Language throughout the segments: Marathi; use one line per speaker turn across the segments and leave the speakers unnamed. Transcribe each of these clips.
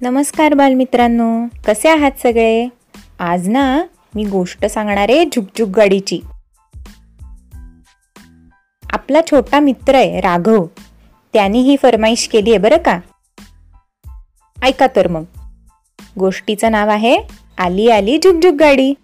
नमस्कार बालमित्रांनो कसे आहात सगळे? आज ना मी गोष्ट सांगणार आहे झुकझुक गाडीची. आपला छोटा मित्र आहे राघव. त्याने ही फरमाईश केली आहे बरं का? ऐका तर मग. गोष्टीचं नाव आहे आली आली झुकझुक गाडी.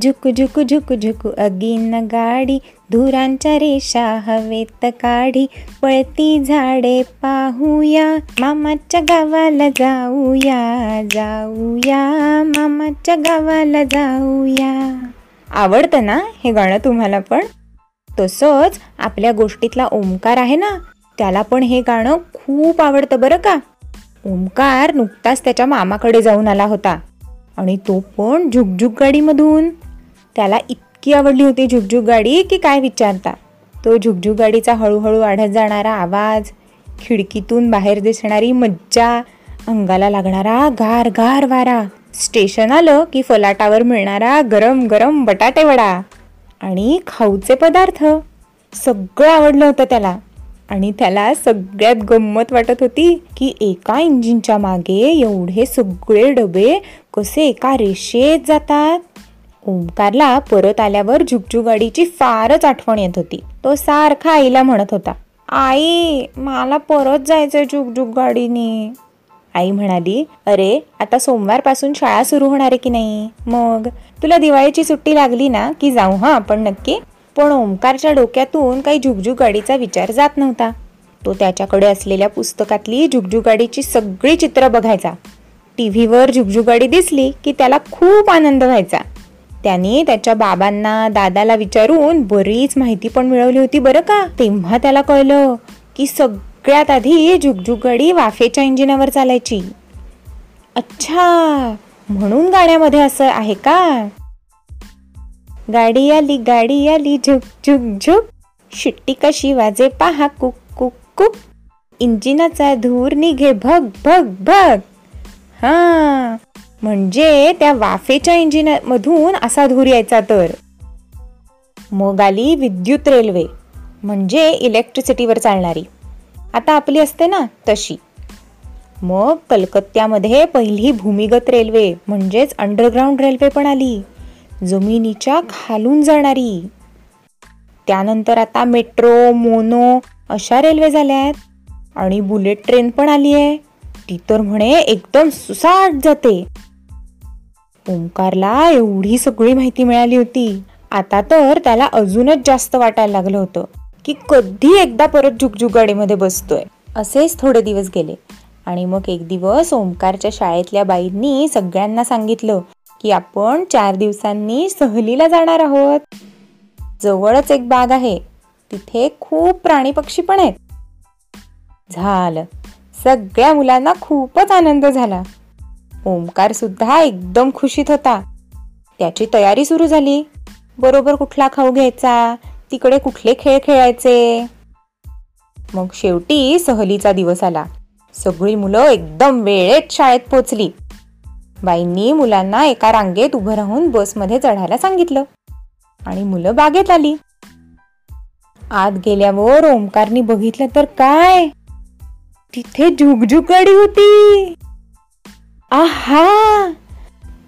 झुक झुक झुक झुक अगीन गाडी धुरांच्या रेषा हवेत काढी पळती झाडे पाहूया मामाच्या गावाला जाऊया जाऊया मामाच्या गावाला जाऊया. आवडतं ना हे गाणं तुम्हाला पण? तसंच आपल्या गोष्टीतला ओंकार आहे ना त्याला पण हे गाणं खूप आवडतं बरं का? ओंकार नुकताच त्याच्या मामाकडे जाऊन आला होता. आणि तो पण झुकझुक गाडीमधून. त्याला इतकी आवडली होती झुकझुक गाडी की काय विचारता. तो झुकझुक गाडीचा हळूहळू वाढत जाणारा आवाज खिडकीतून बाहेर दिसणारी मज्जा अंगाला लागणारा गार गार वारा स्टेशन आलं की फलाटावर मिळणारा गरम गरम बटाटेवडा आणि खाऊचे पदार्थ. सगळं आवडलं होतं त्याला आणि त्याला सगळ्यात गंमत वाटत होती की एका इंजिनच्या मागे एवढे सगळे डबे कसे एका रेषेत जातात? ओंकारला परत आल्यावर झुकझुगाडीची फारच आठवण येत होती. तो सारखा आईला म्हणत होता आई मला परत जायचंय झुकझुक गाडीने आई म्हणाली अरे आता सोमवारपासून शाळा सुरू होणार आहे की नाही? मग? तुला दिवाळीची सुट्टी लागली ना की जाऊ हा आपण नक्की? पण ओंकारच्या डोक्यातून काही झुकझुक गाडीचा विचार जात नव्हता. तो त्याच्याकडे असलेल्या पुस्तकातली झुकझुक गाडीची सगळी चित्र बघायचा. टी व्हीवर गाडी दिसली की त्याला खूप आनंद व्हायचा. त्याने त्याच्या बाबांना दादाला विचारून बरीच माहिती पण मिळवली होती बरं का? तेव्हा त्याला कळलं की सगळ्यात आधी झुकझुक गाडी वाफेच्या इंजिनावर चालायची. अच्छा! म्हणून गाण्यामध्ये असं आहे का? गाडी आली गाडी आली झुक झुक झुक. शिट्टी कशी वाजे पहा कुक कुक कुक. इंजिनाचा धूर निघे भग भग भग. हा. म्हणजे त्या वाफेच्या इंजिन मधून असा धूर यायचा तर? मग आली विद्युत रेल्वे म्हणजे इलेक्ट्रिसिटीवर चालणारी. आता आपली असते ना तशी. मग कलकत्त्यामध्ये पहिली भूमिगत रेल्वे म्हणजेच अंडरग्राऊंड रेल्वे पण आली. जमिनीच्या खालून जाणारी. त्यानंतर आता मेट्रो मोनो अशा रेल्वे झाल्या आहेत आणि बुलेट ट्रेन पण आली आहे ती तर म्हणे एकदम सुसाट जाते. ओंकारला एवढी सगळी माहिती मिळाली होती. आता तर त्याला अजूनच जास्त वाटायला लागलं होतं की कधी एकदा परत झुकझुक गाडीमध्ये बसतोय. असेच थोडे दिवस गेले आणि मग एक दिवस ओंकारच्या शाळेतल्या बाईंनी सगळ्यांना सांगितलं की आपण चार दिवसांनी सहलीला जाणार आहोत. जवळच एक बाग आहे तिथे खूप प्राणी पक्षी पण आहेत. झालं. सगळ्या मुलांना खूपच आनंद झाला. ओमकार सुद्धा एकदम खुशीत होता. त्याची तयारी सुरू झाली. बरोबर कुठला खाऊ घ्यायचा? तिकडे कुठले खेळ खेळायचे? मग शेवटी सहलीचा दिवस आला. सगळी मुलं एकदम वेळेत शाळेत पोचली. बाईंनी मुलांना एका रांगेत उभं राहून बसमध्ये चढायला सांगितलं. आणि मुलं बागेत आली. आत गेल्यावर ओंकारनी बघितलं तर काय? तिथे झुकझुक गाडी होती. आहा!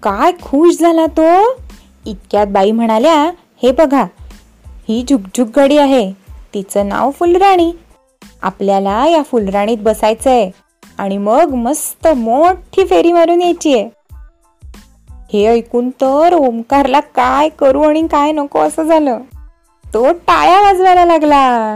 काय खुश झाला तो. इतक्यात बाई म्हणाल्या हे बघा ही झुकझुक गाडी आहे. तिचं नाव फुलराणी. आपल्याला या फुलराणीत बसायचंय. आणि मग मस्त मोठी फेरी मारून यायची आहे हे ऐकून तर ओंकारला काय करू आणि काय नको असं झालं. तो टाळ्या वाजवायला लागला.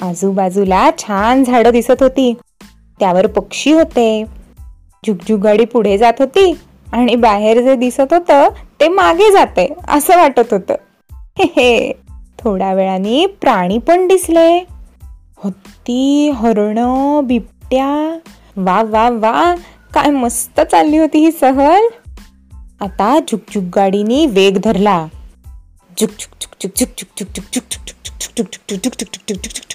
आजूबाजूला छान झाडं दिसत होती त्यावर पक्षी होते झुकझुक गाडी पुढे जात होती आणि बाहेर जे दिसत होतं ते मागे जाते असं वाटत होतं हे थोड्या वेळाने प्राणी पण दिसले हत्ती हरण बिबट्या वा वा वा काय मस्त चालली होती ही सहल आता झुकझुक गाडीनी वेग धरला झुक झुक झुक झुक झुक झुक झुक झुक झुक झुक झुक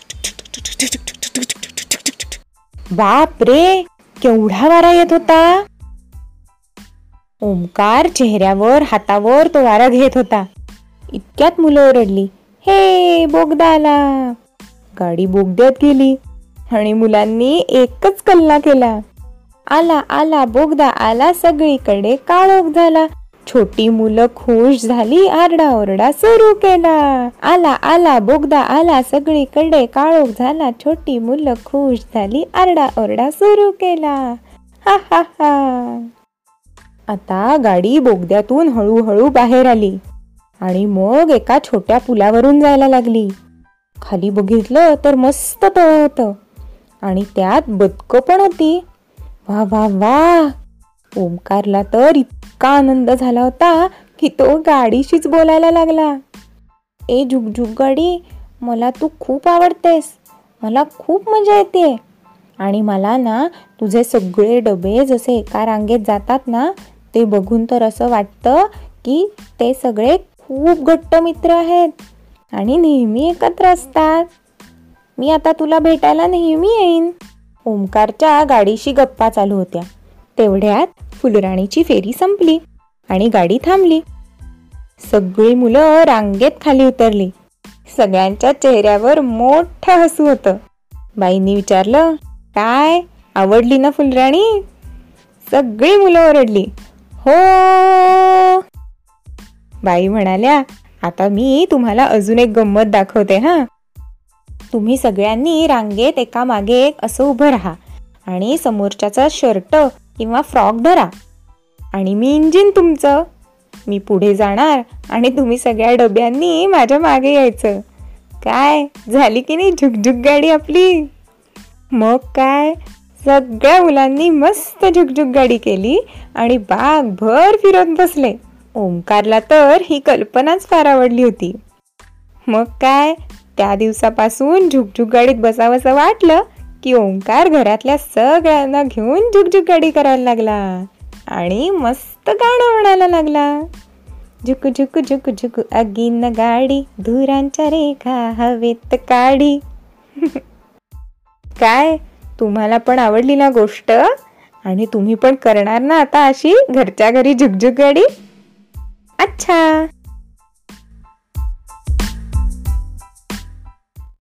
बाप रे केवढा वारा येत होता. ओमकार चेहऱ्यावर हातावर तो वारा घेत होता. इतक्यात मुलं ओरडली हे बोगदा आला गाडी बोगद्यात गेली आणि मुलांनी एकच कल्ला केला. आला आला बोगदा आला सगळीकडे काळोख झाला. छोटी मुलं खुश झाली आरडाओरडा सुरू केला. आला आला बोगदा आला सगळीकडे काळोख झाला. छोटी मुलं खुश झाली आरडा ओरडा सुरू केला. हा हा हा. आता गाडी बोगद्यातून हळूहळू बाहेर आली आणि मग एका छोट्या पुलावरून जायला लागली. खाली बघितलं तर मस्त तळ होतं आणि त्यात बदक पण होती. वा वा वा. ओमकारला तर इतका आनंद झाला होता की तो गाडीशीच बोलायला लागला. ए झुकझुक गाडी मला तू खूप आवडतेस मला खूप मजा येते. आणि मला ना तुझे सगळे डबे जसे एका रांगेत जातात ना ते बघून तर असं वाटतं की ते सगळे खूप घट्ट मित्र आहेत आणि नेहमी एकत्र असतात. मी आता तुला भेटायला नेहमी येईन. ओमकारच्या गाडीशी गप्पा चालू होत्या. तेवढ्यात फुलराणीची फेरी संपली आणि गाडी थांबली. सगळी मुलं रांगेत खाली उतरली. सगळ्यांच्या चेहऱ्यावर मोठं हसू होतं. बाईंनी विचारलं काय? आवडली ना फुलराणी? सगळी मुलं ओरडली हो. बाई म्हणाल्या आता मी तुम्हाला अजून एक गंमत दाखवते हा. तुम्ही सगळ्यांनी रांगेत एका मागे एक असं उभं राहा आणि समोरच्याचा शर्ट किंवा फ्रॉक धरा. आणि मी इंजिन तुमचं. मी पुढे जाणार आणि तुम्ही सगळ्या डब्यांनी माझ्या मागे यायचं. काय? झाली की नाही झुकझुक गाडी आपली? मग काय? सगळ्या मुलांनी मस्त झुकझुक गाडी केली आणि बागभर फिरत बसले. ओंकारला तर ही कल्पनाच फार आवडली होती. मग काय? त्या दिवसापासून झुकझुक गाडीत बसावंसं वाटलं. की ओंकार घरातल्या सगळ्यांना घेऊन झुकझुक गाडी करायला लागला आणि मस्त गाणं म्हणायला लागला. झुक झुक झुक झुक अगीन गाडी धुरांच्या रेखा हवेत काढी. काय? तुम्हाला पण आवडली ना गोष्ट? आणि तुम्ही पण करणार ना आता अशी? घरच्या घरी झुकझुक गाडी अच्छा!